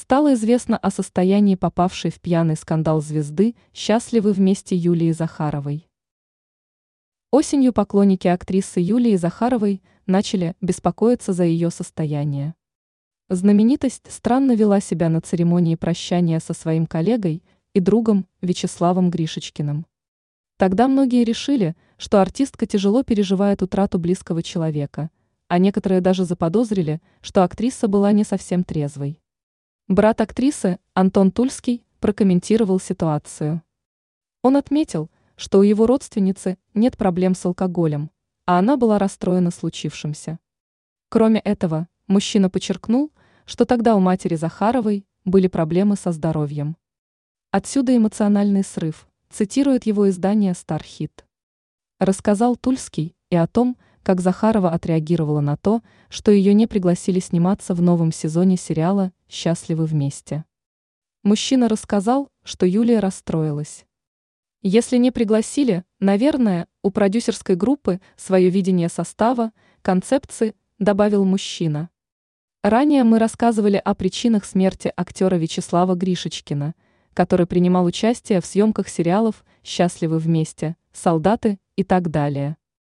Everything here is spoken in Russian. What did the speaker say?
стало известно о состоянии попавшей в пьяный скандал звезды «Счастливы вместе» Юлии Захаровой. Осенью поклонники актрисы Юлии Захаровой начали беспокоиться за ее состояние. Знаменитость странно вела себя на церемонии прощания со своим коллегой и другом Вячеславом Гришечкиным. Тогда многие решили, что артистка тяжело переживает утрату близкого человека, а некоторые даже заподозрили, что актриса была не совсем трезвой. Брат актрисы Антон Тульский прокомментировал ситуацию. Он отметил, что у его родственницы нет проблем с алкоголем, а она была расстроена случившимся. Кроме этого, мужчина подчеркнул, что тогда у матери Захаровой были проблемы со здоровьем. Отсюда эмоциональный срыв, цитирует его издание «Стархит». Рассказал Тульский и о том, как Захарова отреагировала на то, что ее не пригласили сниматься в новом сезоне сериала «Счастливы вместе». Мужчина рассказал, что Юлия расстроилась. Если не пригласили, наверное, у продюсерской группы свое видение состава, концепции, добавил мужчина. Ранее мы рассказывали о причинах смерти актера Вячеслава Гришечкина, который принимал участие в съемках сериалов «Счастливы вместе», «Солдаты» и так далее.